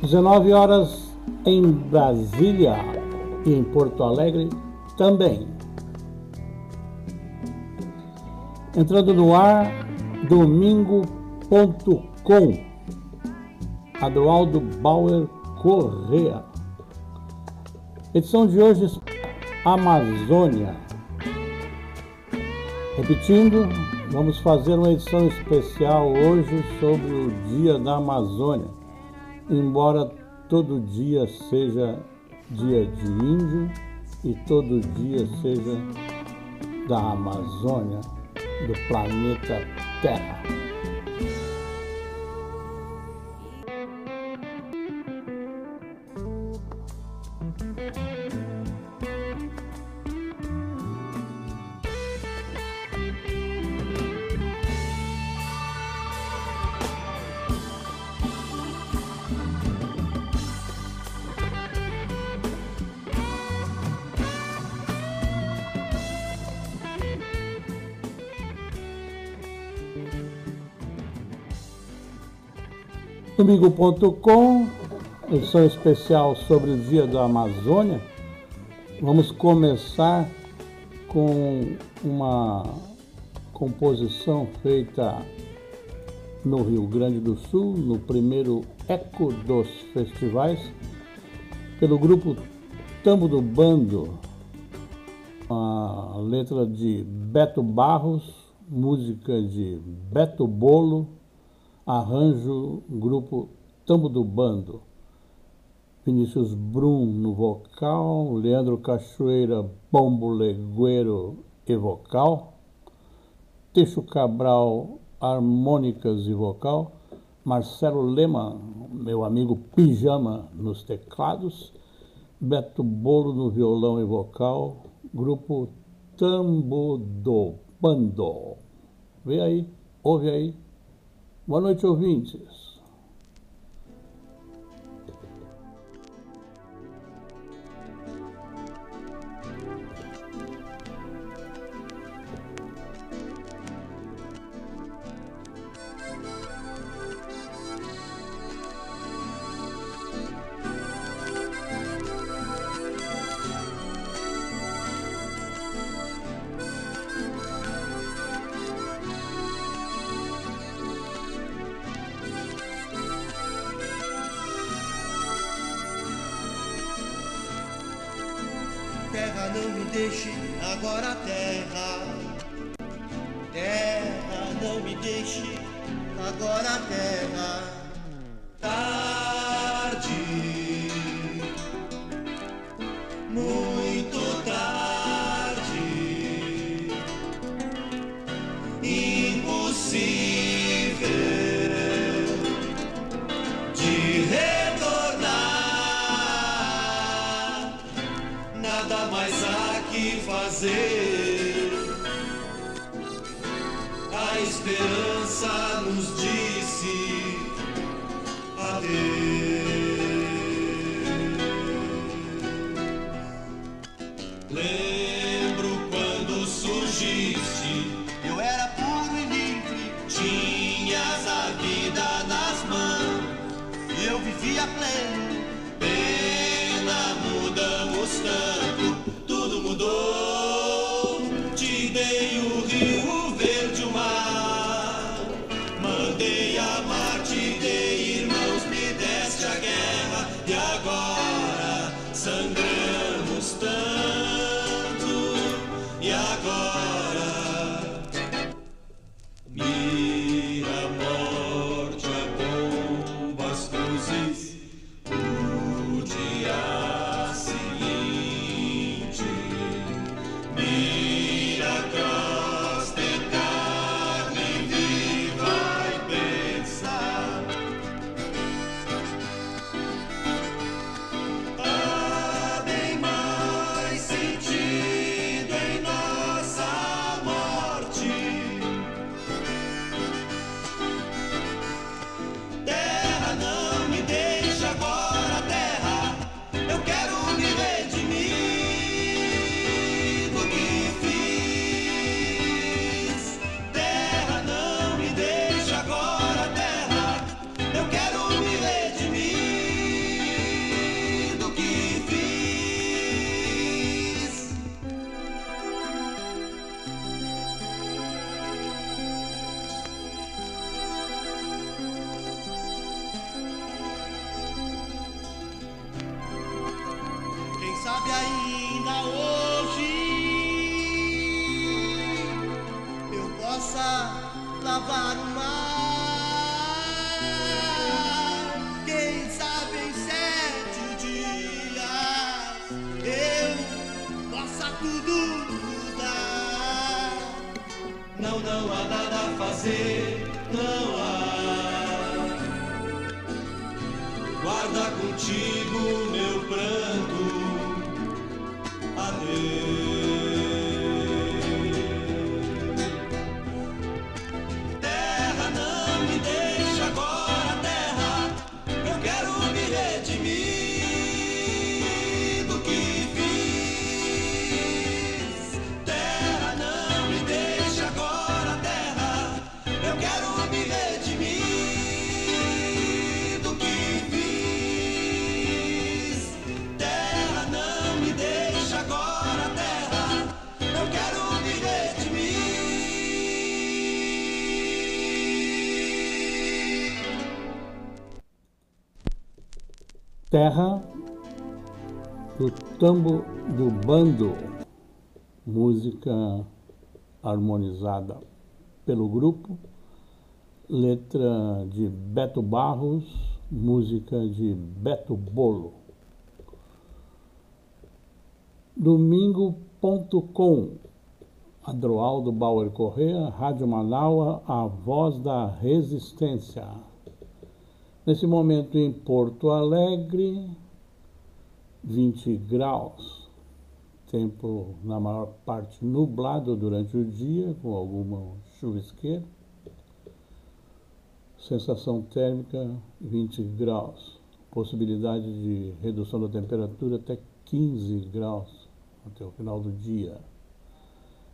19 horas em Brasília e em Porto Alegre também. Entrando no ar, domingo.com. Adualdo Bauer Correa. Edição de hoje, Amazônia. Repetindo, vamos fazer uma edição especial hoje sobre o Dia da Amazônia. Embora todo dia seja dia de índio e todo dia seja da Amazônia, do planeta Terra. Domingo.com, edição especial sobre o Dia da Amazônia. Vamos começar com uma composição feita no Rio Grande do Sul, no primeiro Eco dos Festivais, pelo grupo Tambo do Bando, a letra de Beto Barros, música de Beto Bolo arranjo grupo Tambo do Bando. Vinícius Brum no vocal, Leandro Cachoeira, bombo, legueiro e vocal, Teixo Cabral, harmônicas e vocal, Marcelo Lema, meu amigo Pijama nos teclados, Beto Bolo no violão e vocal, grupo Tambo do Bando. Vê aí, ouve aí. Boa noite, ouvintes. não há. Guarda contigo meu pranto. Adeus. Terra do Tambo do Bando, música harmonizada pelo grupo, letra de Beto Barros, música de Beto Bolo. Domingo.com Adroaldo Bauer Correa, Rádio Manaua, a voz da resistência. Nesse momento em Porto Alegre, 20 graus. Tempo na maior parte nublado durante o dia, com alguma chuvisqueira. Sensação térmica 20 graus. Possibilidade de redução da temperatura até 15 graus até o final do dia.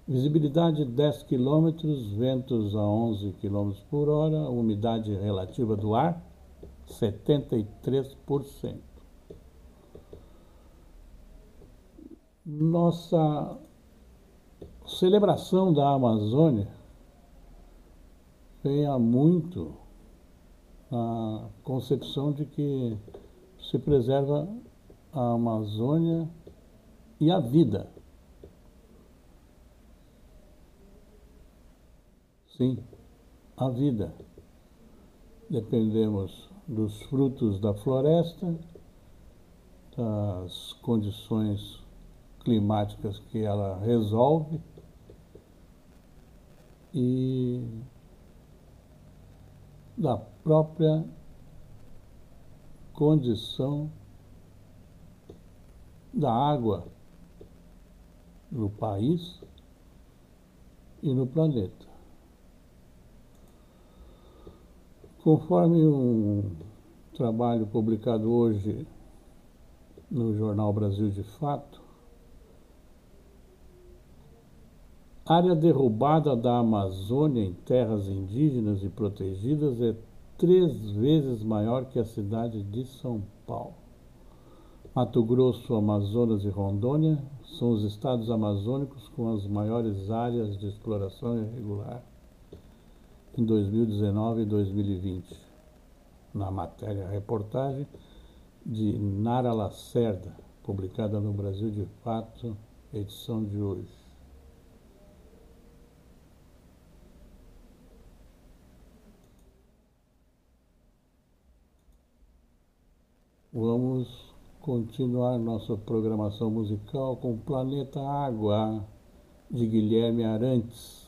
Visibilidade 10 km, ventos a 11 km por hora, umidade relativa do ar 73%. Nossa celebração da Amazônia vem há muito a concepção de que se preserva a Amazônia e a vida. Sim, a vida. Dependemos dos frutos da floresta, das condições climáticas que ela resolve e da própria condição da água no país e no planeta. Conforme um trabalho publicado hoje no jornal Brasil de Fato, área derrubada da Amazônia em terras indígenas e protegidas é três vezes maior que a cidade de São Paulo. Mato Grosso, Amazonas e Rondônia são os estados amazônicos com as maiores áreas de exploração irregular em 2019 e 2020, na matéria reportagem de Nara Lacerda, publicada no Brasil de Fato, edição de hoje. Vamos continuar nossa programação musical com Planeta Água, de Guilherme Arantes.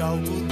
alto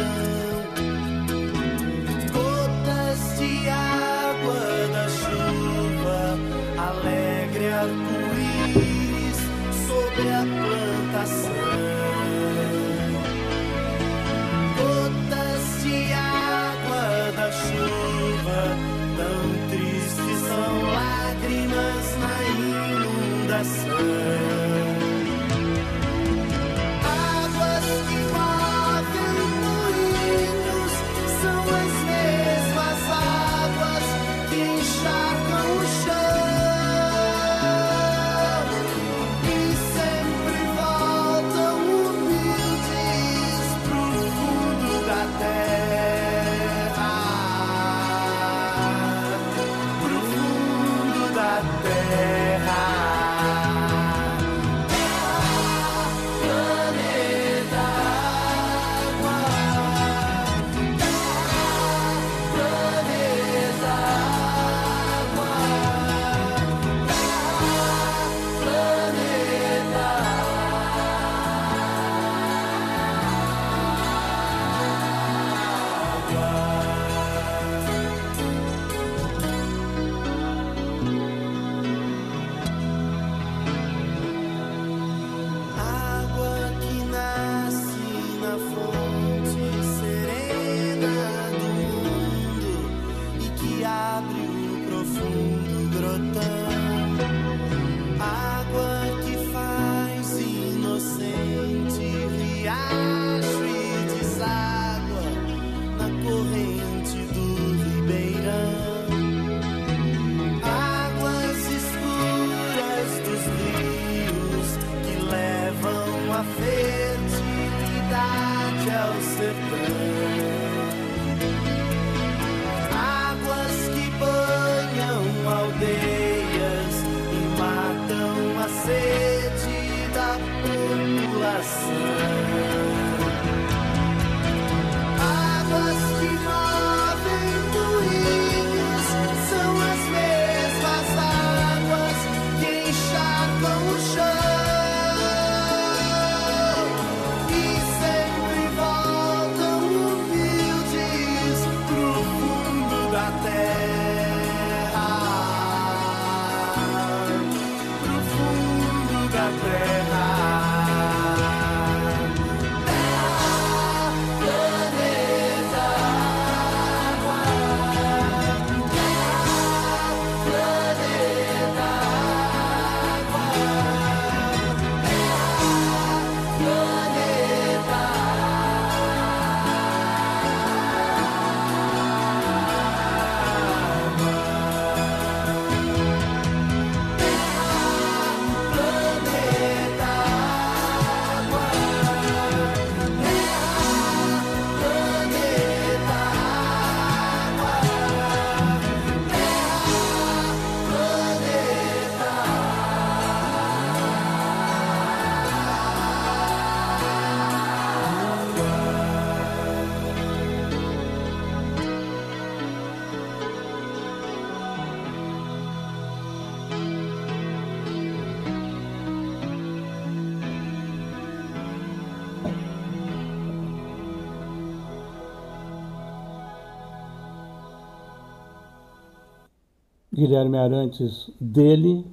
Guilherme Arantes, dele,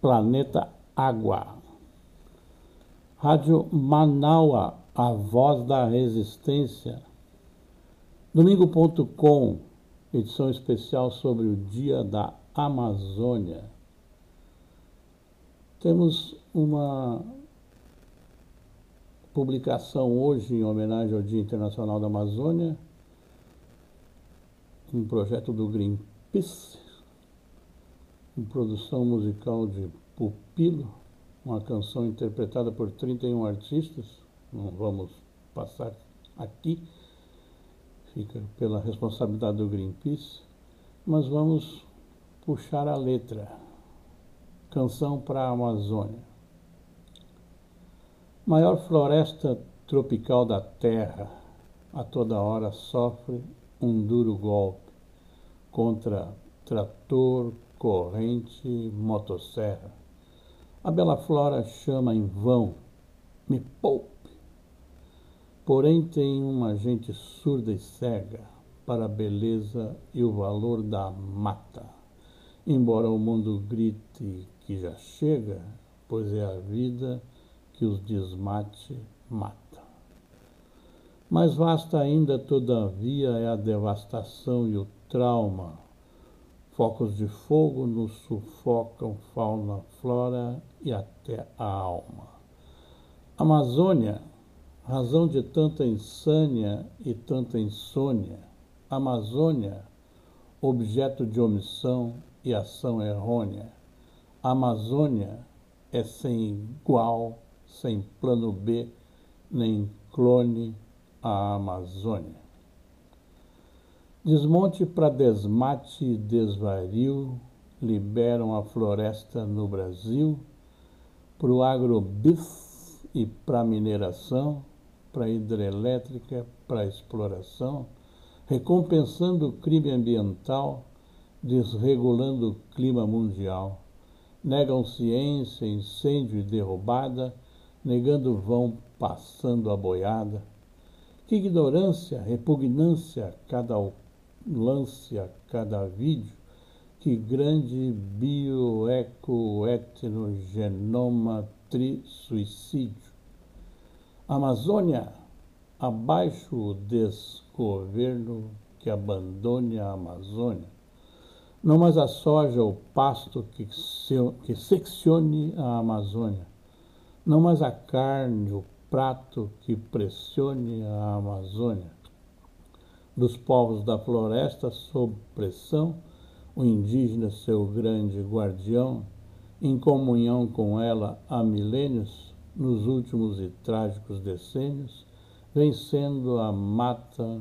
Planeta Água. Rádio Manaua, a voz da resistência. Domingo.com, edição especial sobre o Dia da Amazônia. Temos uma publicação hoje em homenagem ao Dia Internacional da Amazônia, um projeto do Greenpeace em produção musical de Pupilo, uma canção interpretada por 31 artistas, não vamos passar aqui, fica pela responsabilidade do Greenpeace, mas vamos puxar a letra. Canção para a Amazônia. Maior floresta tropical da Terra, a toda hora sofre um duro golpe contra trator, corrente, motosserra. A bela flora chama em vão, me poupe. Porém tem uma gente surda e cega para a beleza e o valor da mata. Embora o mundo grite que já chega, pois é a vida que os desmate mata. Mais vasta ainda, todavia, é a devastação e o trauma Focos de fogo nos sufocam fauna, flora e até a alma. Amazônia, razão de tanta insânia e tanta insônia. Amazônia, objeto de omissão e ação errônea. Amazônia é sem igual, sem plano B, nem clone a Amazônia. Desmonte para desmate e desvario liberam a floresta no Brasil para o agrobis e para mineração, para hidrelétrica, para exploração, recompensando o crime ambiental, desregulando o clima mundial. Negam ciência, incêndio e derrubada, negando vão passando a boiada. Que ignorância, repugnância cada lance a cada vídeo que grande bioecoheterogenoma tri-suicídio. Amazônia, abaixo o desgoverno que abandone a Amazônia. Não mais a soja ou pasto que, se, que seccione a Amazônia. Não mais a carne, o prato que pressione a Amazônia dos povos da floresta sob pressão, o indígena, seu grande guardião, em comunhão com ela há milênios, nos últimos e trágicos decênios, vencendo a mata,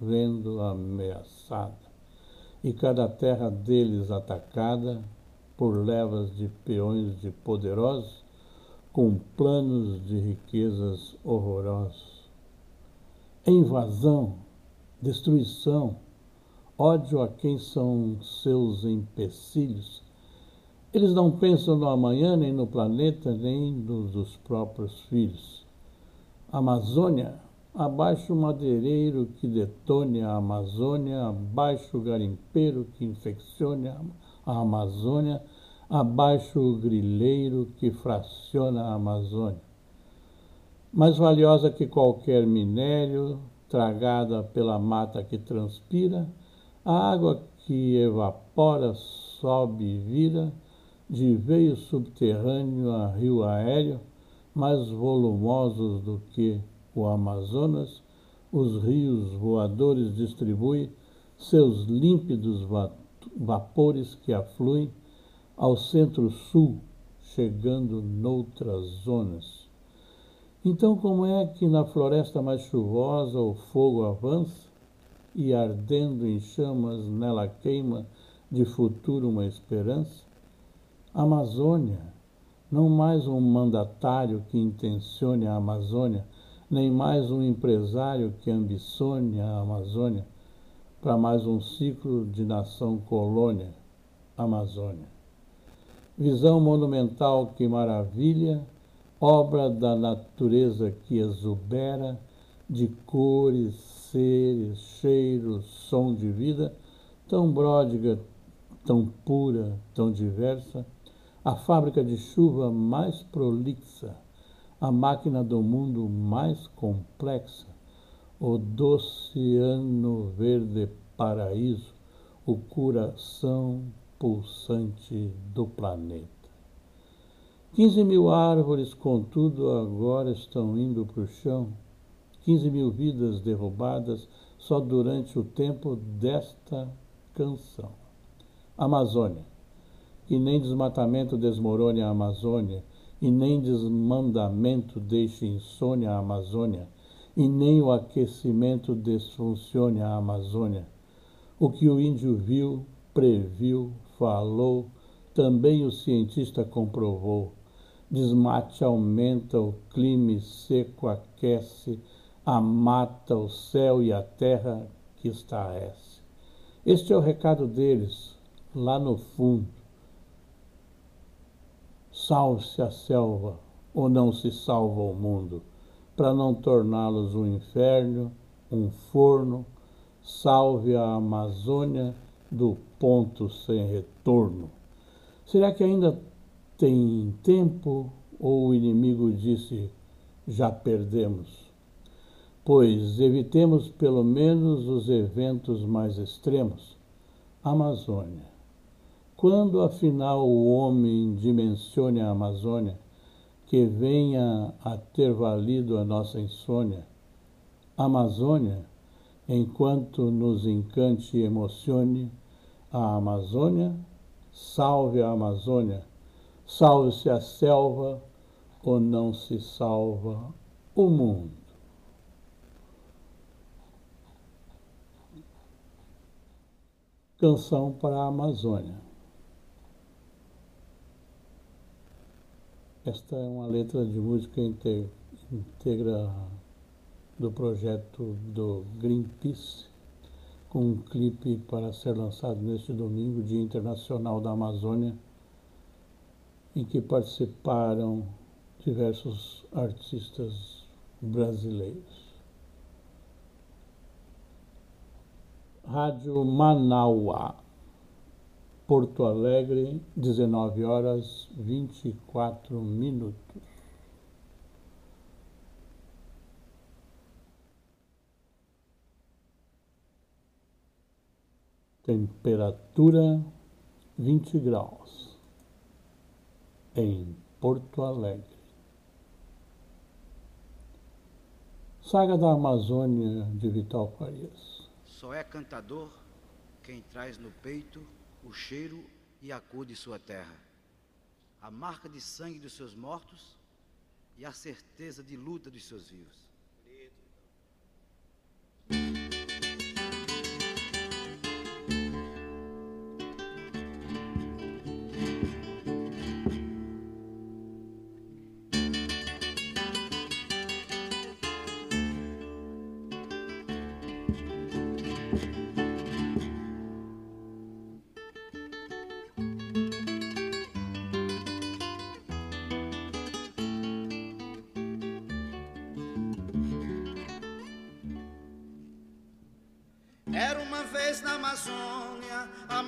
vendo ameaçada, e cada terra deles atacada por levas de peões de poderosos, com planos de riquezas horrorosos. Invasão, destruição, ódio a quem são seus empecilhos. Eles não pensam no amanhã, nem no planeta, nem nos próprios filhos. Amazônia, abaixo o madeireiro que detone a Amazônia, abaixo o garimpeiro que infeccione a Amazônia, abaixo o grileiro que fraciona a Amazônia. Mais valiosa que qualquer minério, tragada pela mata que transpira, a água que evapora, sobe e vira, de veio subterrâneo a rio aéreo, mais volumosos do que o Amazonas, os rios voadores distribuem seus límpidos vapores que afluem ao centro-sul, chegando noutras zonas. Então, como é que na floresta mais chuvosa o fogo avança e ardendo em chamas nela queima de futuro uma esperança? Amazônia, não mais um mandatário que intencione a Amazônia, nem mais um empresário que ambicione a Amazônia para mais um ciclo de nação colônia, Amazônia visão monumental que maravilha, obra da natureza que exubera, de cores, seres, cheiros, som de vida, tão pródiga, tão pura, tão diversa, a fábrica de chuva mais prolixa, a máquina do mundo mais complexa, o doce ano verde paraíso, o coração pulsante do planeta. 15 mil árvores, contudo, agora estão indo para o chão. 15 mil vidas derrubadas só durante o tempo desta canção. Amazônia. E nem desmatamento desmorone a Amazônia, e nem desmandamento deixe insônia a Amazônia, e nem o aquecimento desfuncione a Amazônia. O que o índio viu, previu, falou, também o cientista comprovou. Desmate aumenta, o clima seco aquece, a mata, o céu e a terra que estarece. Este é o recado deles, lá no fundo. Salve-se a selva, ou não se salva o mundo, para não torná-los um inferno, um forno. Salve a Amazônia do ponto sem retorno. Será que ainda tem tempo ou o inimigo disse já perdemos? Pois evitemos pelo menos os eventos mais extremos. Amazônia. Quando afinal o homem dimensione a Amazônia, que venha a ter valido a nossa insônia? Amazônia, enquanto nos encante e emocione, a Amazônia, salve a Amazônia, salve-se a selva ou não se salva o mundo. Canção para a Amazônia. Esta é uma letra de música integra do projeto do Greenpeace com um clipe para ser lançado neste domingo, Dia Internacional da Amazônia, em que participaram diversos artistas brasileiros. Rádio Manauá, Porto Alegre, 19 horas 24 minutos. temperatura 20 graus em Porto Alegre. Saga da Amazônia de Vital Farias. Só é cantador quem traz no peito o cheiro e a cor de sua terra, a marca de sangue dos seus mortos e a certeza de luta dos seus vivos.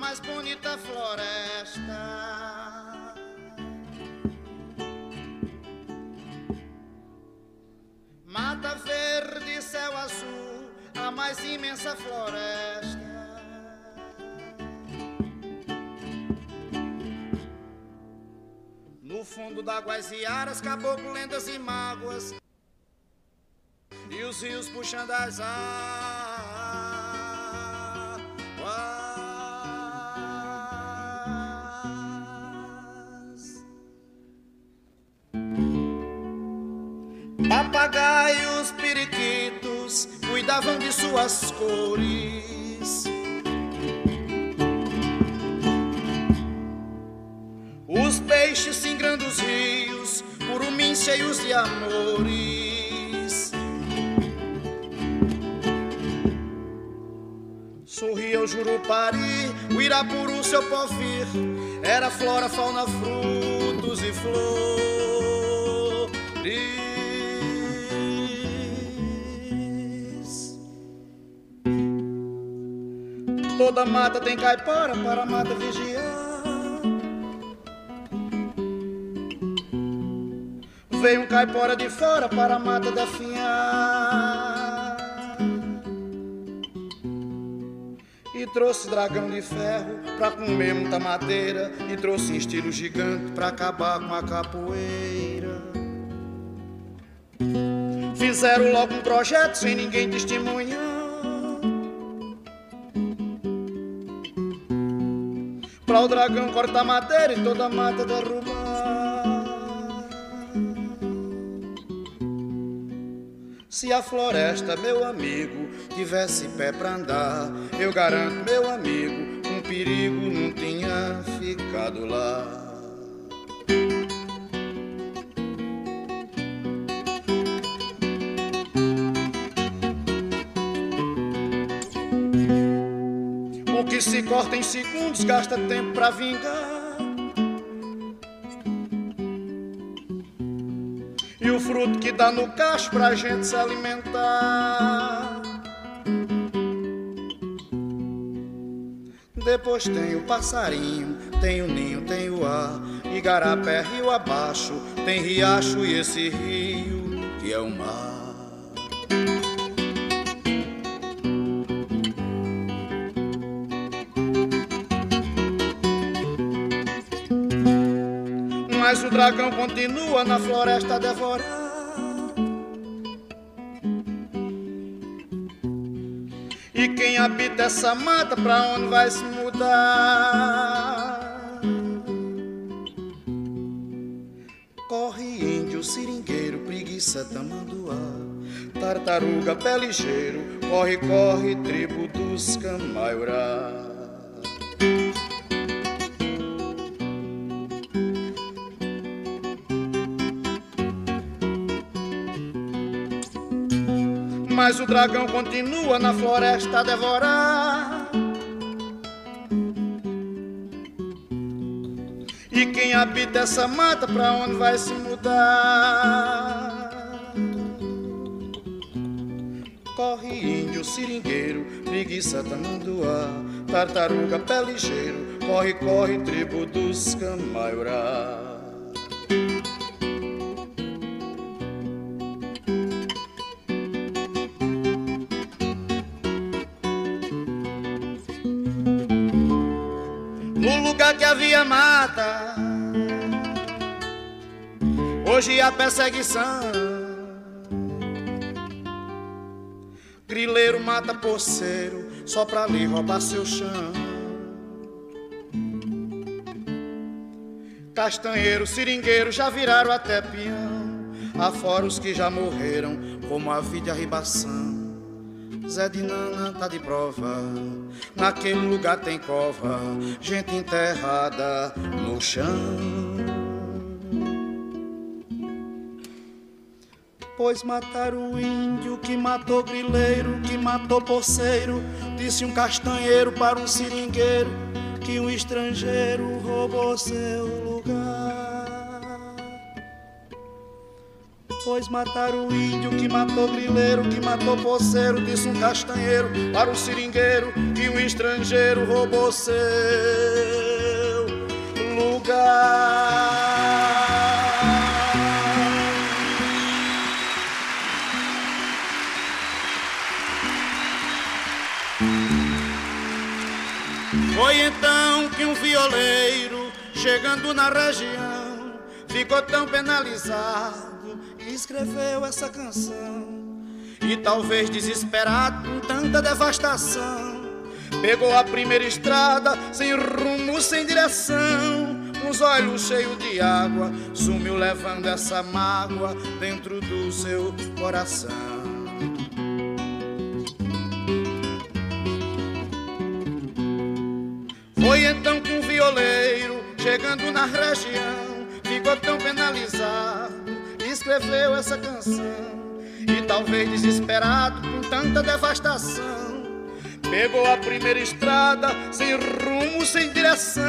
Mais bonita floresta. Mata verde, céu azul, a mais imensa floresta. No fundo d'águas e aras, caboclo, lendas e mágoas. E os rios puxando as águas. Peixes singrando os rios, curumins cheios de amores. Sorria o Jurupari, o Irapuru, seu povir. Era flora, fauna, frutos e flores. Toda mata tem caipora para a mata vigiar. Veio um caipora de fora para a mata definhar E trouxe dragão de ferro pra comer muita madeira. E trouxe estilo gigante pra acabar com a capoeira. Fizeram logo um projeto sem ninguém testemunhar. Pra o dragão cortar madeira e toda a mata derrubar Se a floresta, meu amigo, tivesse pé pra andar, eu garanto, meu amigo, um perigo não tinha ficado lá. O que se corta em segundos gasta tempo pra vingar. O fruto que dá no cacho pra gente se alimentar. Depois tem o passarinho, tem o ninho, tem o ar. Igarapé, rio abaixo, tem riacho e esse rio que é o mar. Mas o dragão continua na floresta a devorar. E quem habita essa mata, pra onde vai se mudar? Corre índio, seringueiro, preguiça, tamanduá. Tartaruga, pé ligeiro, corre, corre, tribo dos camaiurá. Mas o dragão continua na floresta a devorar. E quem habita essa mata, pra onde vai se mudar? Corre índio, seringueiro, preguiça, tamanduá, tartaruga, pé ligeiro, corre, corre, tribo dos camaiurá. A perseguição. Grileiro mata poceiro só pra lhe roubar seu chão. Castanheiro, seringueiro já viraram até peão. Afora os que já morreram, como a vida e a ribação. Zé de Nana tá de prova, naquele lugar tem cova, gente enterrada no chão. Pois mataram o índio que matou grileiro, que matou poceiro, disse um castanheiro para um seringueiro que um estrangeiro roubou seu lugar. Pois mataram o índio que matou grileiro, que matou poceiro, disse um castanheiro para um seringueiro que um estrangeiro roubou seu lugar. Violeiro, chegando na região, ficou tão penalizado e escreveu essa canção. E talvez desesperado com tanta devastação, pegou a primeira estrada, sem rumo, sem direção. Os olhos cheios de água, sumiu levando essa mágoa dentro do seu coração. Foi então que um violeiro, chegando na região, ficou tão penalizado escreveu essa canção. E talvez desesperado com tanta devastação, pegou a primeira estrada, sem rumo, sem direção,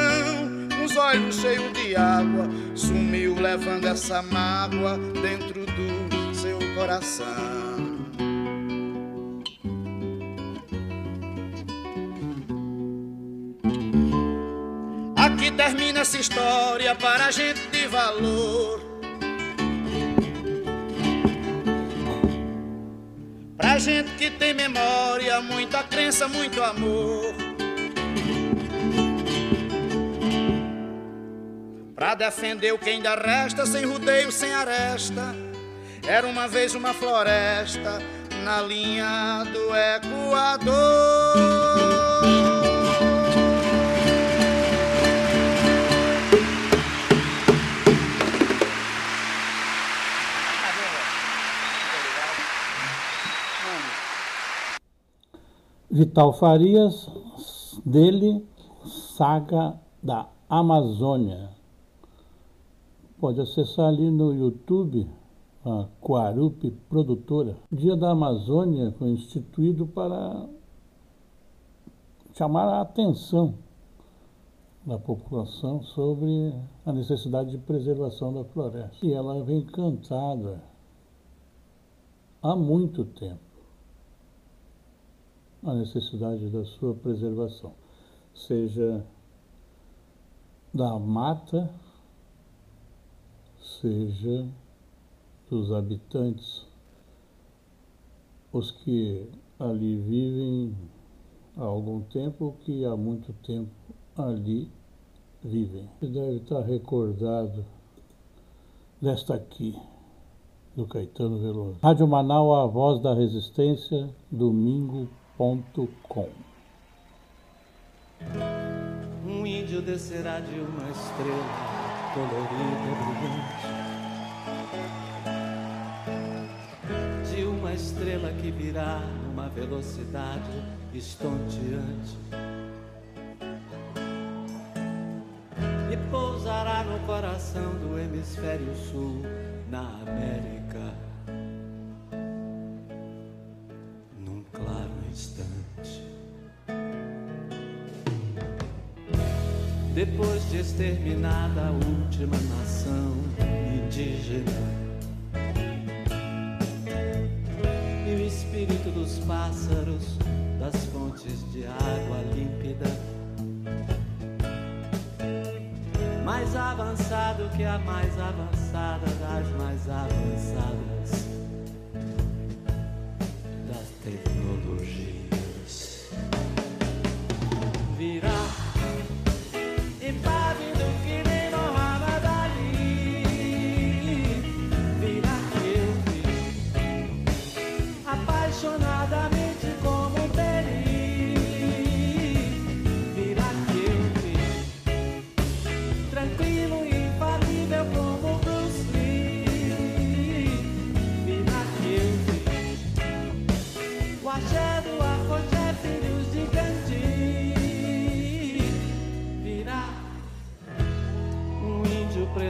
os olhos cheios de água, sumiu levando essa mágoa dentro do seu coração. Aqui termina essa história para gente de valor. Pra gente que tem memória, muita crença, muito amor. Pra defender o que ainda resta, sem rodeio, sem aresta. Era uma vez uma floresta na linha do Equador. Vital Farias, dele, Saga da Amazônia. Pode acessar ali no YouTube, a Quarupi Produtora. O Dia da Amazônia foi instituído para chamar a atenção da população sobre a necessidade de preservação da floresta. E ela vem cantada há muito tempo a necessidade da sua preservação, seja da mata, seja dos habitantes, os que ali vivem há algum tempo, que há muito tempo ali vivem. Você deve estar recordado desta aqui, do Caetano Veloso. Rádio Manaus, a voz da resistência, domingo gmail.com Um índio descerá de uma estrela colorida brilhante. De uma estrela que virá numa velocidade estonteante. E pousará no coração do hemisfério sul, na América depois de exterminada a última nação indígena. E o espírito dos pássaros, das fontes de água límpida, mais avançado que a mais avançada das mais avançadas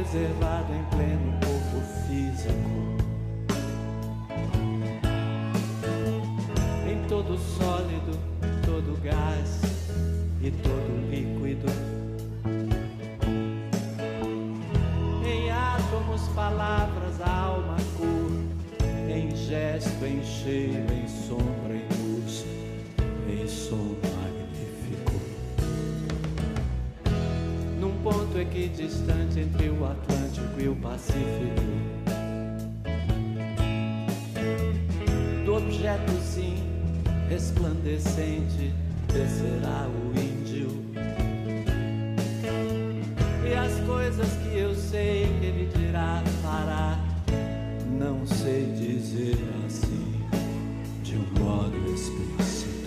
preservado em pleno corpo físico. Em todo sol. Equidistante entre o Atlântico e o Pacífico. Do objeto, sim, resplandecente, descerá o índio. E as coisas que eu sei que ele dirá, fará não sei dizer assim de um modo explícito.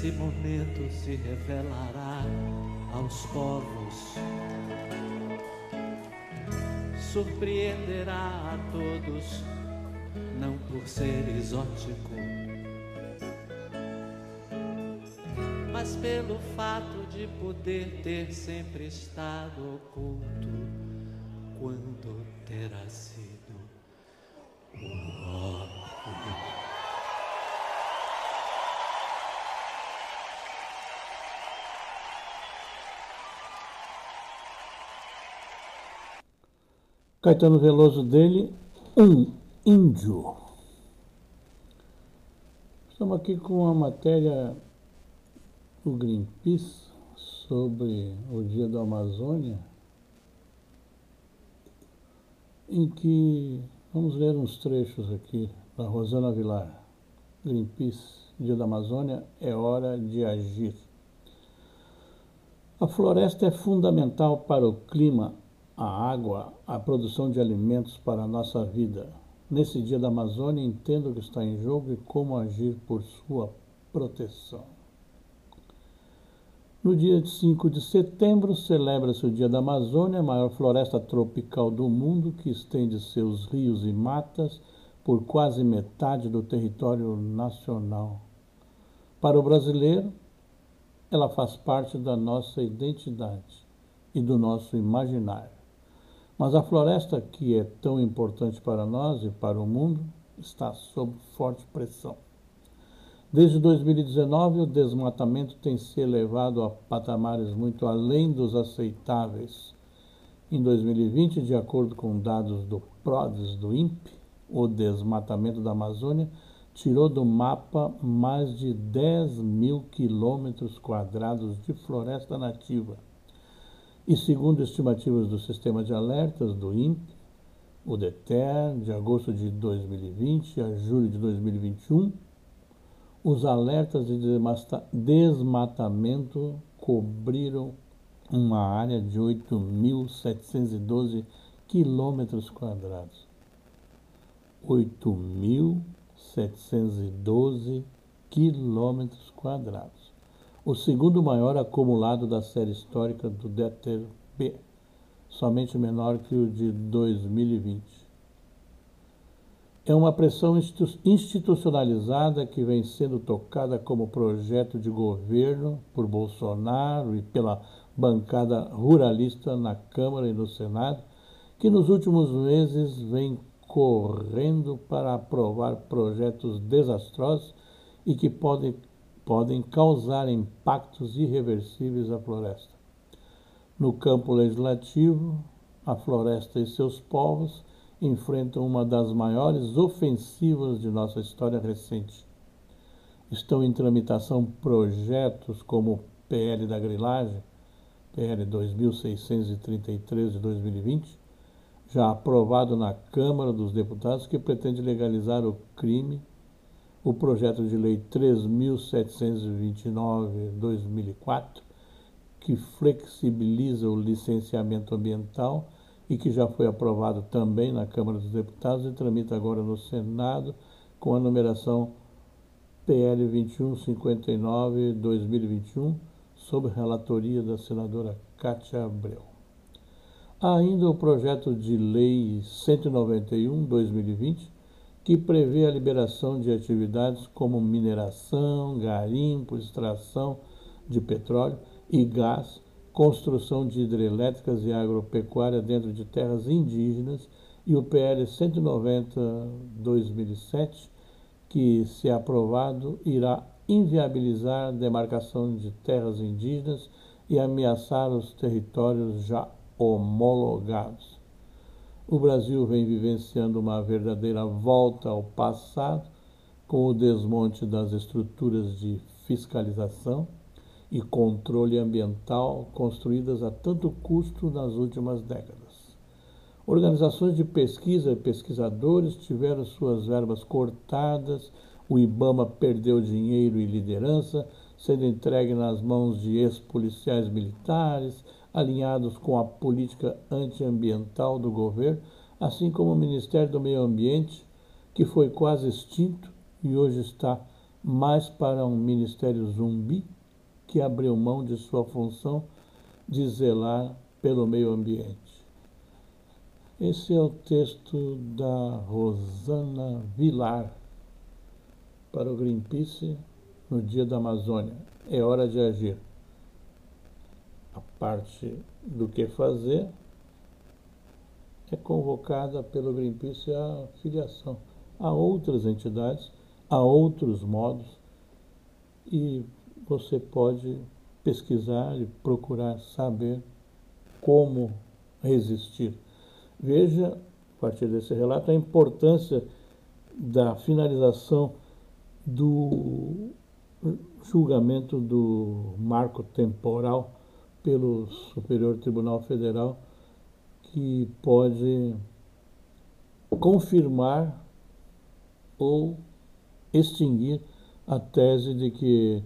Que nesse momento se revelará aos povos surpreenderá a todos, não por ser exótico, mas pelo fato de poder ter sempre estado oculto quando terá sido o óbvio. Caetano Veloso dele, um índio. Estamos aqui com uma matéria do Greenpeace sobre o Dia da Amazônia, em que vamos ler uns trechos aqui da Rosana Vilar. Greenpeace, Dia da Amazônia, é hora de agir. A floresta é fundamental para o clima, a água, a produção de alimentos para a nossa vida. Nesse dia da Amazônia, entenda o que está em jogo e como agir por sua proteção. No dia 5 de setembro, celebra-se o Dia da Amazônia, a maior floresta tropical do mundo, que estende seus rios e matas por quase metade do território nacional. Para o brasileiro, ela faz parte da nossa identidade e do nosso imaginário. Mas a floresta, que é tão importante para nós e para o mundo, está sob forte pressão. Desde 2019, o desmatamento tem se elevado a patamares muito além dos aceitáveis. Em 2020, de acordo com dados do PRODES do INPE, o desmatamento da Amazônia tirou do mapa mais de 10 mil quilômetros quadrados de floresta nativa. E segundo estimativas do Sistema de Alertas do INPE, o DETER, de agosto de 2020 a julho de 2021, os alertas de desmatamento cobriram uma área de 8.712 quilômetros quadrados. 8.712 quilômetros quadrados. O segundo maior acumulado da série histórica do B, somente menor que o de 2020. É uma pressão institucionalizada que vem sendo tocada como projeto de governo por Bolsonaro e pela bancada ruralista na Câmara e no Senado, que nos últimos meses vem correndo para aprovar projetos desastrosos e que podem, podem causar impactos irreversíveis à floresta. No campo legislativo, a floresta e seus povos enfrentam uma das maiores ofensivas de nossa história recente. Estão em tramitação projetos como o PL da Grilagem, PL 2633 de 2020, já aprovado na Câmara dos Deputados, que pretende legalizar o crime, o projeto de lei 3729 de 2004, que flexibiliza o licenciamento ambiental e que já foi aprovado também na Câmara dos Deputados e tramita agora no Senado com a numeração PL 2159-2021, sob relatoria da senadora Cátia Abreu. Há ainda o projeto de lei 191/2020, que prevê a liberação de atividades como mineração, garimpo, extração de petróleo e gás, construção de hidrelétricas e agropecuária dentro de terras indígenas e o PL 190/2007, que, se aprovado, irá inviabilizar a demarcação de terras indígenas e ameaçar os territórios já homologados. O Brasil vem vivenciando uma verdadeira volta ao passado, com o desmonte das estruturas de fiscalização e controle ambiental construídas a tanto custo nas últimas décadas. Organizações de pesquisa e pesquisadores tiveram suas verbas cortadas, o IBAMA perdeu dinheiro e liderança, sendo entregue nas mãos de ex-policiais militares, alinhados com a política antiambiental do governo, assim como o Ministério do Meio Ambiente, que foi quase extinto e hoje está mais para um ministério zumbi que abriu mão de sua função de zelar pelo meio ambiente. Esse é o texto da Rosana Vilar para o Greenpeace no Dia da Amazônia. É hora de agir parte do que fazer é convocada pelo Greenpeace à filiação a outras entidades, a outros modos, e você pode pesquisar e procurar saber como resistir. Veja, a partir desse relato, a importância da finalização do julgamento do marco temporal pelo Superior Tribunal Federal que pode confirmar ou extinguir a tese de que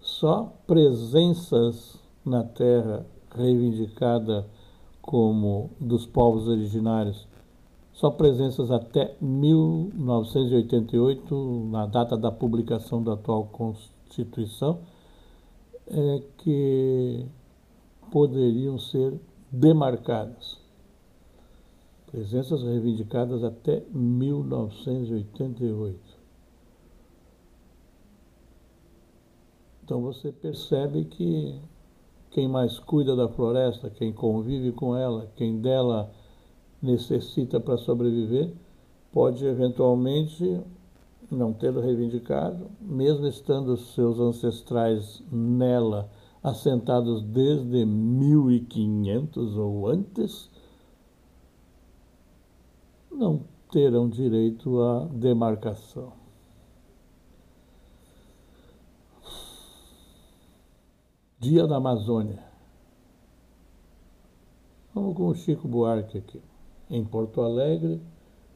só presenças na Terra reivindicada como dos povos originários, só presenças até 1988, na data da publicação da atual Constituição, é que poderiam ser demarcadas. Presenças reivindicadas até 1988. Então você percebe que quem mais cuida da floresta, quem convive com ela, quem dela necessita para sobreviver, pode eventualmente não tê-lo reivindicado, mesmo estando seus ancestrais nela assentados desde 1500 ou antes, não terão direito à demarcação. Dia da Amazônia. Vamos com o Chico Buarque aqui. Em Porto Alegre,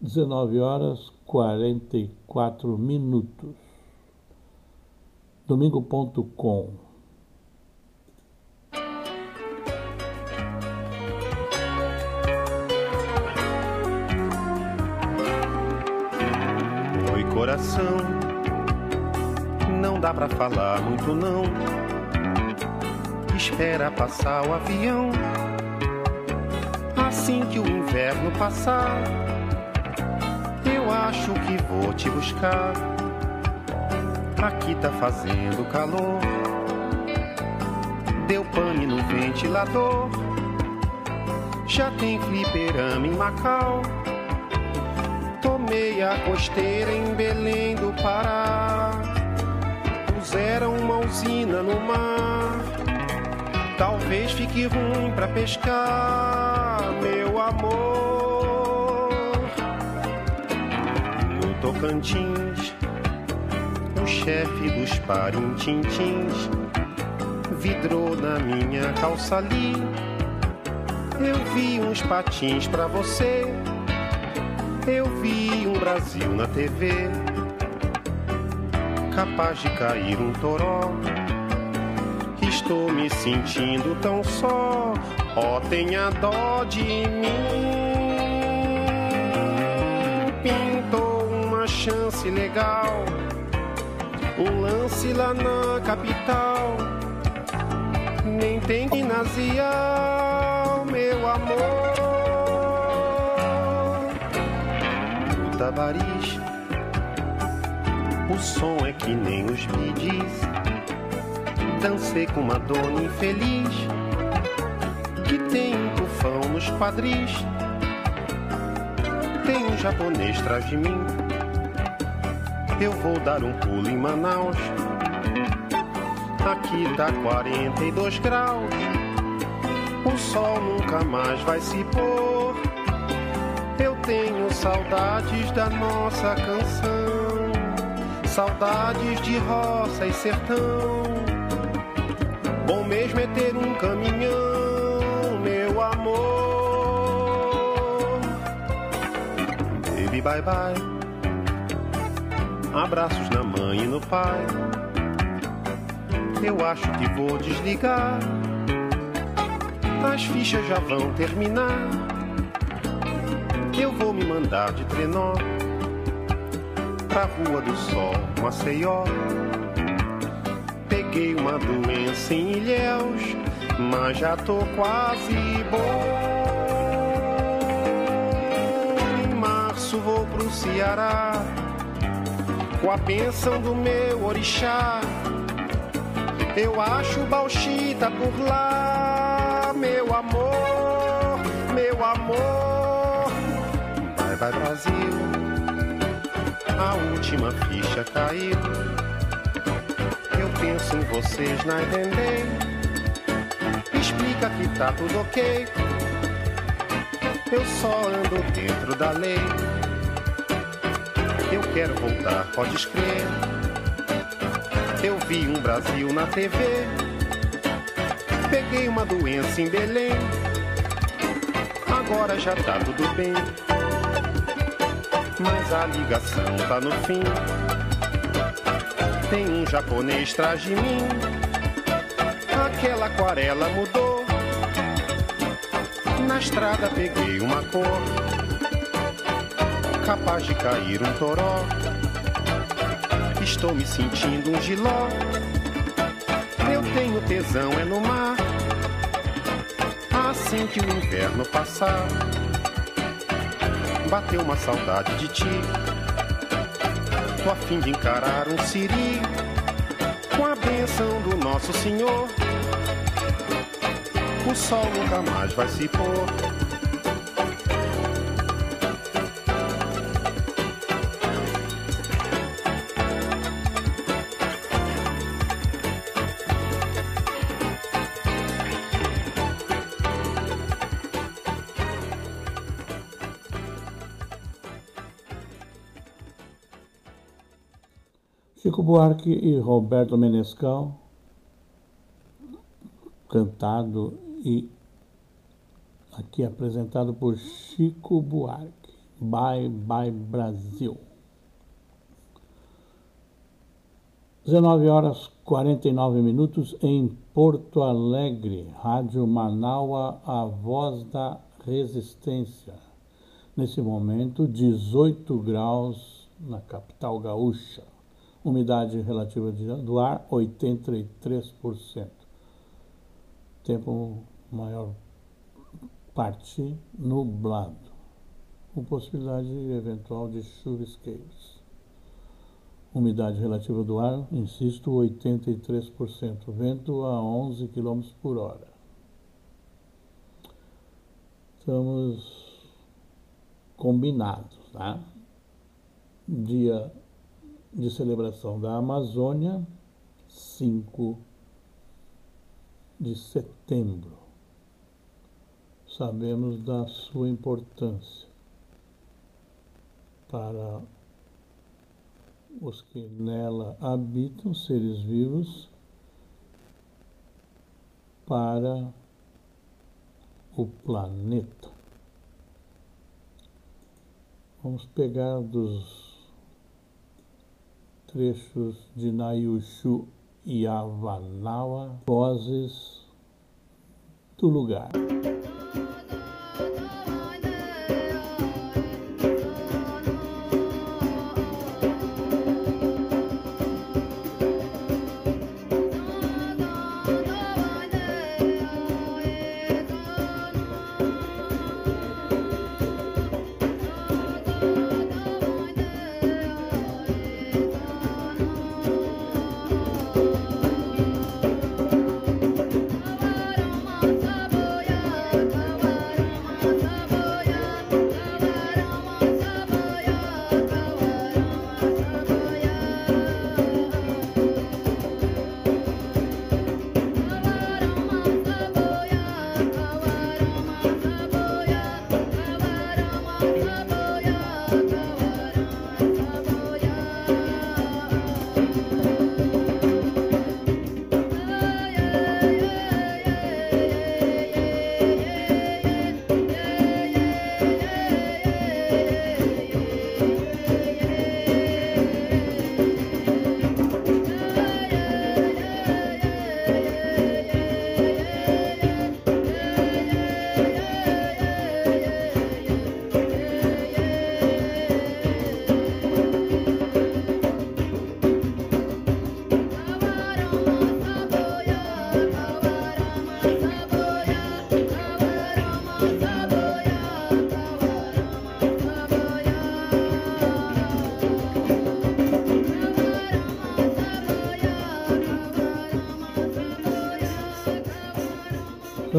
19 horas 44 minutos. Domingo.com dá pra falar muito não. Espera passar o avião. Assim que o inverno passar, eu acho que vou te buscar. Aqui tá fazendo calor. Deu pane no ventilador. Já tem fliperama em Macau meia costeira em Belém do Pará. Puseram uma usina no mar. Talvez fique ruim pra pescar, meu amor. No Tocantins, o chefe dos parintintins vidrou na minha calça ali. Eu vi uns patins pra você eu vi um Brasil na TV, capaz de cair um toró. Estou me sentindo tão só, ó, oh, tenha dó de mim. Pintou uma chance legal, O lance lá na capital. Nem tem ginasial, meu amor. O tabarista. O som é que nem os midis. Dancei com uma dona infeliz que tem um tufão nos quadris. Tem um japonês atrás de mim. Eu vou dar um pulo em Manaus. Aqui tá 42 graus. O sol nunca mais vai se pôr. Eu tenho saudades da nossa canção. Saudades de roça e sertão. Bom mesmo é ter um caminhão, meu amor. Baby, bye bye. Abraços na mãe e no pai. Eu acho que vou desligar. As fichas já vão terminar. Eu vou me mandar de trenó pra Rua do Sol, Maceió. Peguei uma doença em Ilhéus, mas já tô quase bom. Em março vou pro Ceará, com a bênção do meu orixá. Eu acho bauxita por lá, meu amor, meu amor. Vai, vai, Brasil, a última ficha caiu. Eu penso em vocês na entender. Explica que tá tudo ok. Eu só ando dentro da lei. Eu quero voltar, pode crer. Eu vi um Brasil na TV. Peguei uma doença em Belém. Agora já tá tudo bem. Mas a ligação tá no fim. Tem um japonês atrás de mim. Aquela aquarela mudou. Na estrada peguei uma cor. Capaz de cair um toró. Estou me sentindo um giló. Eu tenho tesão é no mar. Assim que o inverno passar, bateu uma saudade de ti. Tô a fim de encarar um siri com a benção do nosso Senhor. O sol nunca mais vai se pôr. Buarque e Roberto Menescal, cantado e aqui apresentado por Chico Buarque. Bye Bye Brasil. 19 horas 49 minutos em Porto Alegre, Rádio Manaua, a voz da resistência. Nesse momento, 18 graus na capital gaúcha. Umidade relativa do ar, 83%. Tempo maior parte nublado. Com possibilidade eventual de chuvisqueiros. Umidade relativa do ar, insisto, 83%. Vento a 11 km por hora. Estamos combinados, tá? Dia de celebração da Amazônia, 5 de setembro. Sabemos da sua importância para os que nela habitam, seres vivos, para o planeta. Vamos pegar dos trechos de Nayushu e Avanawa, vozes do lugar.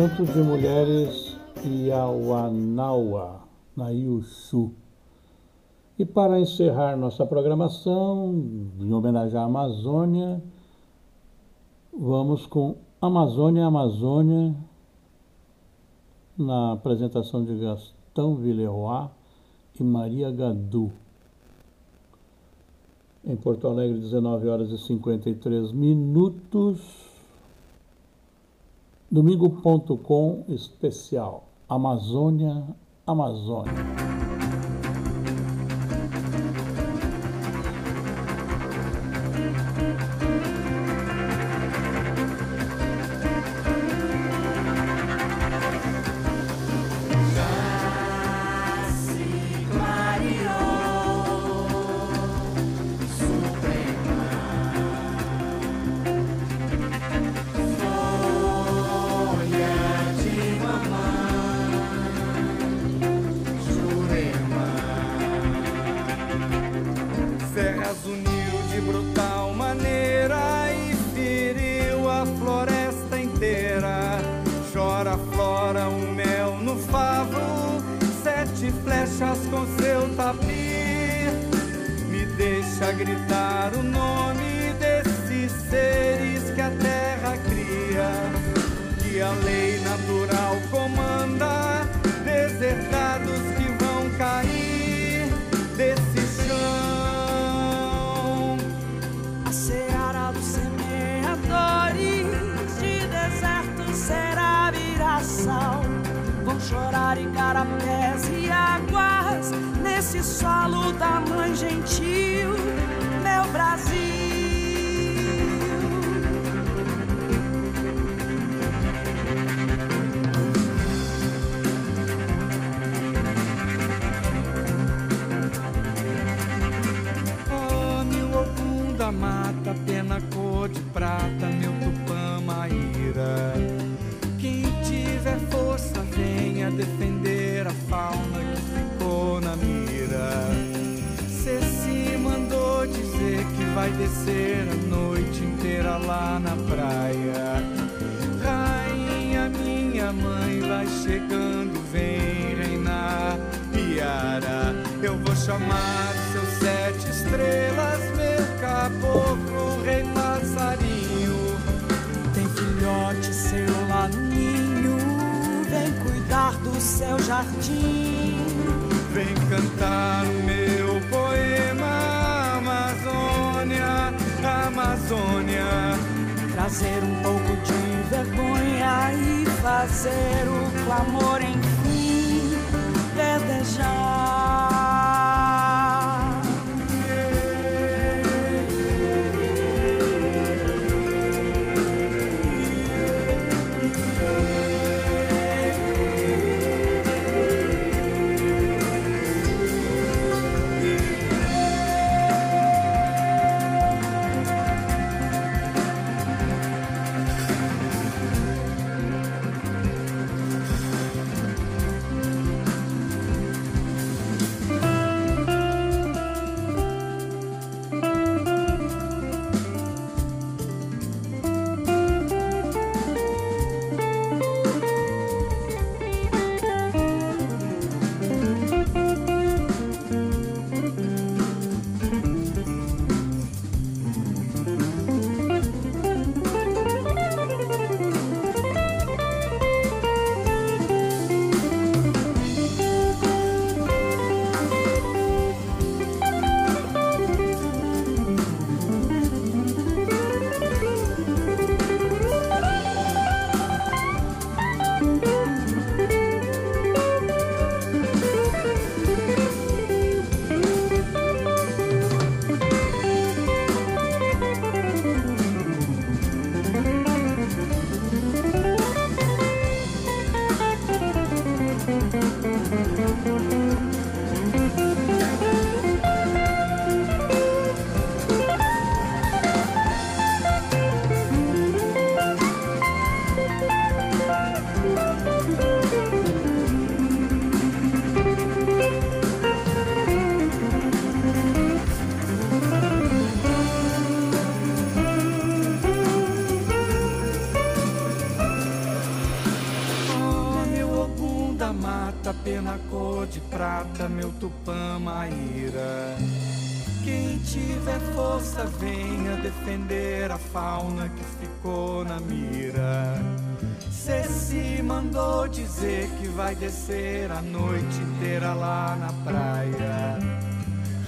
Canto de Mulheres Iauanaua, na Iuxu. E para encerrar nossa programação, em homenagem à Amazônia, vamos com Amazônia, Amazônia, na apresentação de Gastão Villeroy e Maria Gadu. Em Porto Alegre, 19 horas e 53 minutos. Domingo.com especial Amazônia, Amazônia. Ferraz uniu de brutal maneira e feriu a floresta inteira. Chora flora o mel no favo, sete flechas com seu tapir. Me deixa gritar o nome desse ser chorar igarapés e águas nesse solo da mãe gentil, meu Brasil. da mata, pena cor de prata parecer a noite inteira lá na praia. Rainha, minha mãe vai chegando, vem reinar piara. Eu vou chamar seus sete estrelas, meu caboclo, rei passarinho. Tem filhote seu lá no ninho, vem cuidar do seu jardim. Vem cantar o meu poema Amazônia, trazer um pouco de vergonha e fazer o clamor em na cor de prata, meu tupã maíra. Quem tiver força, venha defender a fauna que ficou na mira. Ceci mandou dizer que vai descer a noite inteira lá na praia.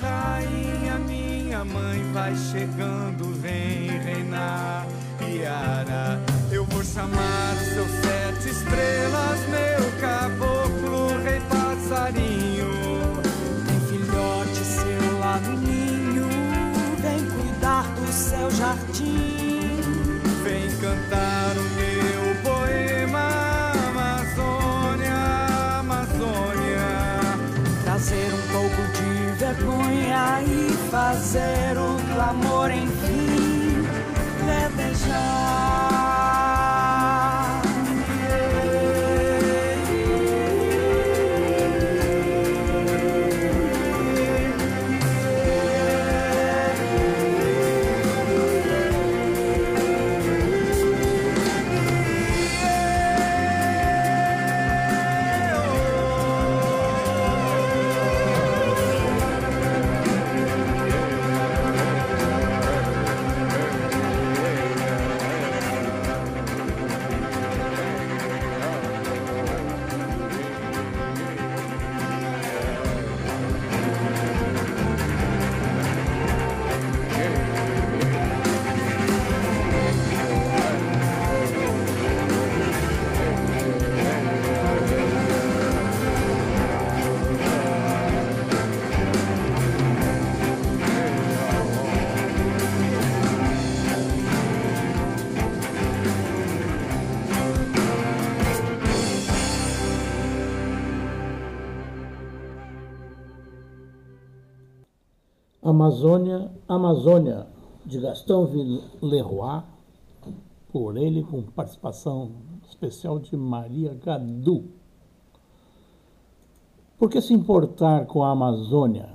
Rainha, minha mãe, vai chegando, vem reinar. Iara, eu vou chamar os seus sete estrelas, meu fazer o clamor, enfim, verdejar. Amazônia, Amazônia, de Gastão Villeroy, por ele com participação especial de Maria Gadu. Por que se importar com a Amazônia?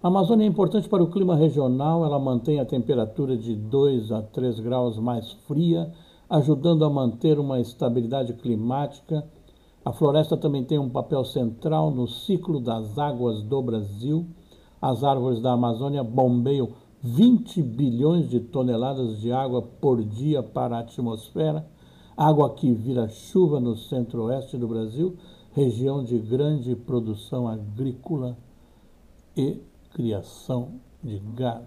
A Amazônia é importante para o clima regional, ela mantém a temperatura de 2 a 3 graus mais fria, ajudando a manter uma estabilidade climática. A floresta também tem um papel central no ciclo das águas do Brasil as árvores da Amazônia bombeiam 20 bilhões de toneladas de água por dia para a atmosfera, água que vira chuva no centro-oeste do Brasil, região de grande produção agrícola e criação de gado.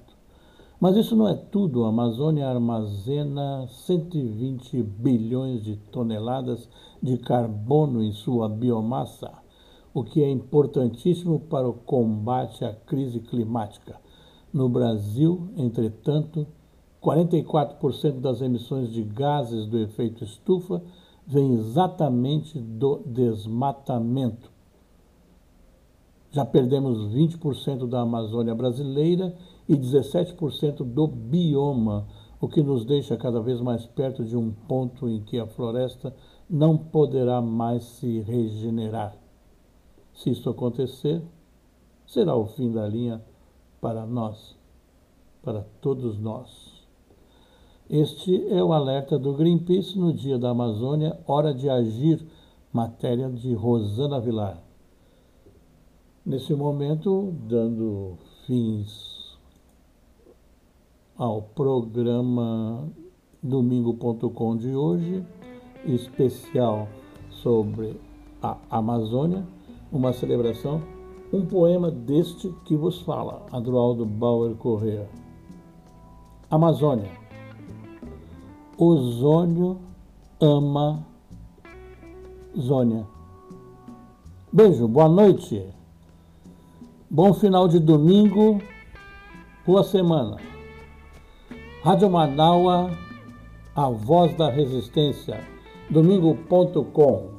Mas isso não é tudo. A Amazônia armazena 120 bilhões de toneladas de carbono em sua biomassa o que é importantíssimo para o combate à crise climática. No Brasil, entretanto, 44% das emissões de gases do efeito estufa vem exatamente do desmatamento. Já perdemos 20% da Amazônia brasileira e 17% do bioma, o que nos deixa cada vez mais perto de um ponto em que a floresta não poderá mais se regenerar. Se isso acontecer, será o fim da linha para nós, para todos nós. Este é o alerta do Greenpeace no Dia da Amazônia, hora de agir, matéria de Rosana Vilar. Nesse momento, dando fins ao programa domingo.com de hoje, especial sobre a Amazônia uma celebração, um poema deste que vos fala, Adroaldo Bauer Correa. Amazônia. Ozônio ama Zônia. Beijo, boa noite. Bom final de domingo, boa semana. Rádio Manaua, a voz da resistência, domingo.com.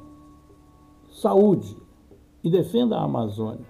Saúde e defenda a Amazônia.